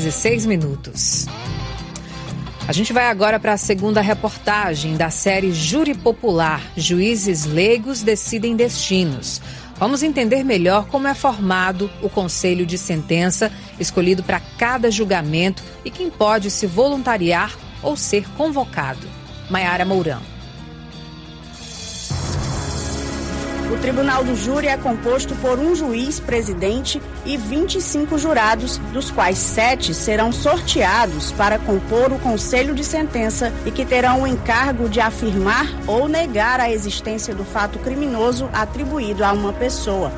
16 minutos. A gente vai agora para a segunda reportagem da série Júri Popular: Juízes leigos decidem destinos. Vamos entender melhor como é formado o conselho de sentença escolhido para cada julgamento e quem pode se voluntariar ou ser convocado. Maiara Mourão. O Tribunal do Júri é composto por um juiz presidente e 25 jurados, dos quais sete serão sorteados para compor o conselho de sentença e que terão o encargo de afirmar ou negar a existência do fato criminoso atribuído a uma pessoa.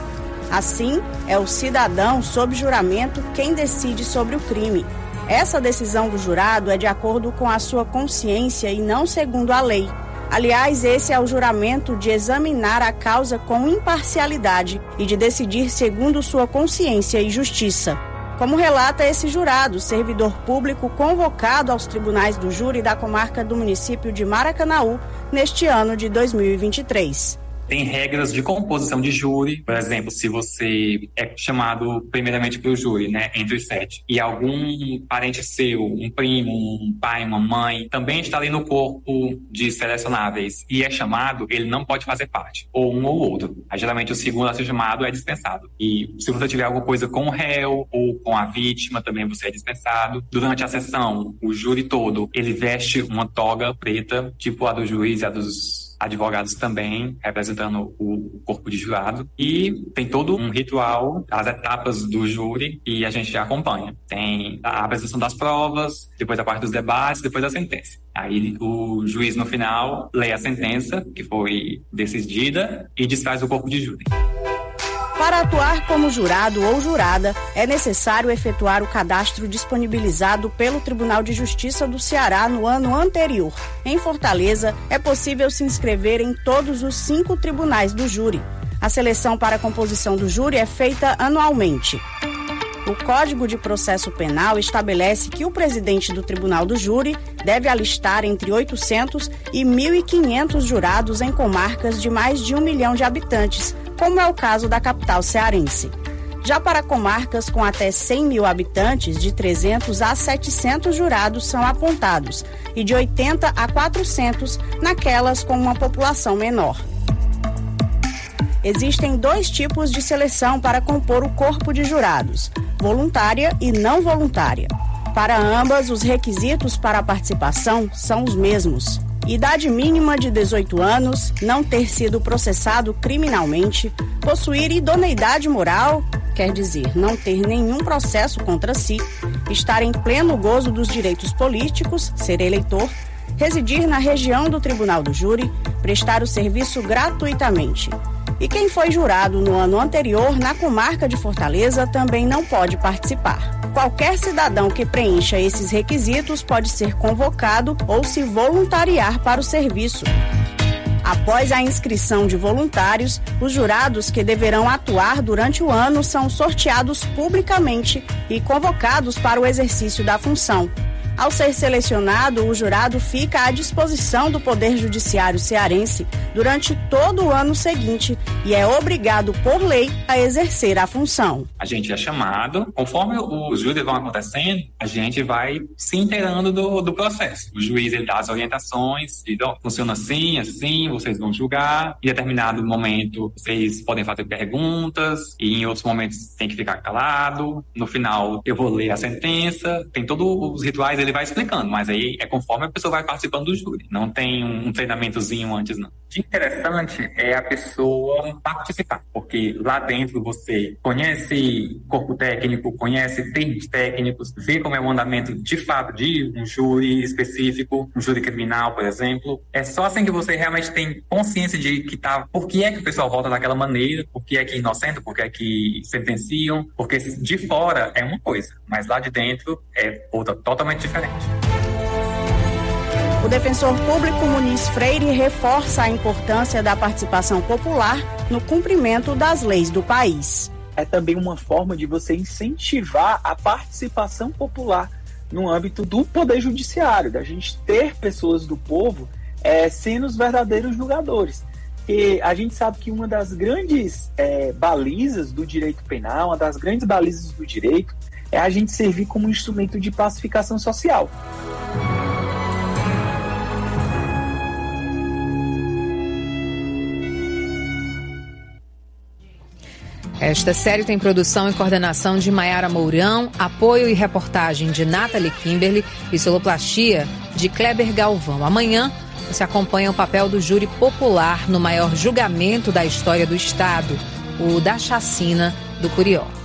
Assim, é o cidadão, sob juramento, quem decide sobre o crime. Essa decisão do jurado é de acordo com a sua consciência e não segundo a lei. Aliás, esse é o juramento de examinar a causa com imparcialidade e de decidir segundo sua consciência e justiça. Como relata esse jurado, servidor público convocado aos tribunais do júri da comarca do município de Maracanaú neste ano de 2023 tem regras de composição de júri. Por exemplo, se você é chamado primeiramente pelo júri, né, entre os sete, e algum parente seu, um primo, um pai, uma mãe, também está ali no corpo de selecionáveis e é chamado, ele não pode fazer parte, ou um ou outro. Aí, geralmente o segundo a ser chamado é dispensado. E se você tiver alguma coisa com o réu ou com a vítima, também você é dispensado. Durante a sessão, o júri todo, ele veste uma toga preta, tipo a do juiz e a dos advogados também representando o corpo de jurado e tem todo um ritual, as etapas do júri e a gente acompanha. Tem a apresentação das provas, depois a parte dos debates, depois a sentença. Aí o juiz no final lê a sentença que foi decidida e desfaz o corpo de júri. Para atuar como jurado ou jurada, é necessário efetuar o cadastro disponibilizado pelo Tribunal de Justiça do Ceará no ano anterior. Em Fortaleza, é possível se inscrever em todos os cinco tribunais do júri. A seleção para a composição do júri é feita anualmente. O Código de Processo Penal estabelece que o presidente do Tribunal do Júri deve alistar entre 800 e 1.500 jurados em comarcas de mais de um milhão de habitantes, como é o caso da capital cearense. Já para comarcas com até 100 mil habitantes, de 300 a 700 jurados são apontados e de 80 a 400 naquelas com uma população menor. Existem dois tipos de seleção para compor o corpo de jurados: voluntária e não voluntária. Para ambas, os requisitos para a participação são os mesmos idade mínima de 18 anos, não ter sido processado criminalmente, possuir idoneidade moral, quer dizer, não ter nenhum processo contra si, estar em pleno gozo dos direitos políticos, ser eleitor, residir na região do Tribunal do Júri, prestar o serviço gratuitamente. E quem foi jurado no ano anterior na comarca de Fortaleza também não pode participar. Qualquer cidadão que preencha esses requisitos pode ser convocado ou se voluntariar para o serviço. Após a inscrição de voluntários, os jurados que deverão atuar durante o ano são sorteados publicamente e convocados para o exercício da função. Ao ser selecionado, o jurado fica à disposição do Poder Judiciário cearense durante todo o ano seguinte e é obrigado, por lei, a exercer a função. A gente é chamado, conforme os júris vão acontecendo, a gente vai se inteirando do, do processo. O juiz ele dá as orientações, oh, funciona assim, assim, vocês vão julgar. Em determinado momento, vocês podem fazer perguntas, e em outros momentos tem que ficar calado. No final, eu vou ler a sentença. Tem todos os rituais ele vai explicando, mas aí é conforme a pessoa vai participando do júri. Não tem um treinamentozinho antes, não. O interessante é a pessoa participar, porque lá dentro você conhece corpo técnico, conhece termos técnicos, vê como é o andamento de fato de um júri específico, um júri criminal, por exemplo. É só assim que você realmente tem consciência de que tá, por que é que o pessoal volta daquela maneira, por que é que é inocente, por que é que sentenciam, porque de fora é uma coisa, mas lá de dentro é outra totalmente diferente diferente. O defensor público Muniz Freire reforça a importância da participação popular no cumprimento das leis do país. É também uma forma de você incentivar a participação popular no âmbito do poder judiciário, da gente ter pessoas do povo é, sendo os verdadeiros julgadores. E a gente sabe que uma das grandes é, balizas do direito penal, uma das grandes balizas do direito, é a gente servir como instrumento de pacificação social. Esta série tem produção e coordenação de Maiara Mourão, apoio e reportagem de Nathalie Kimberly e soloplastia de Kleber Galvão. Amanhã você acompanha o papel do júri popular no maior julgamento da história do Estado, o da chacina do Curió.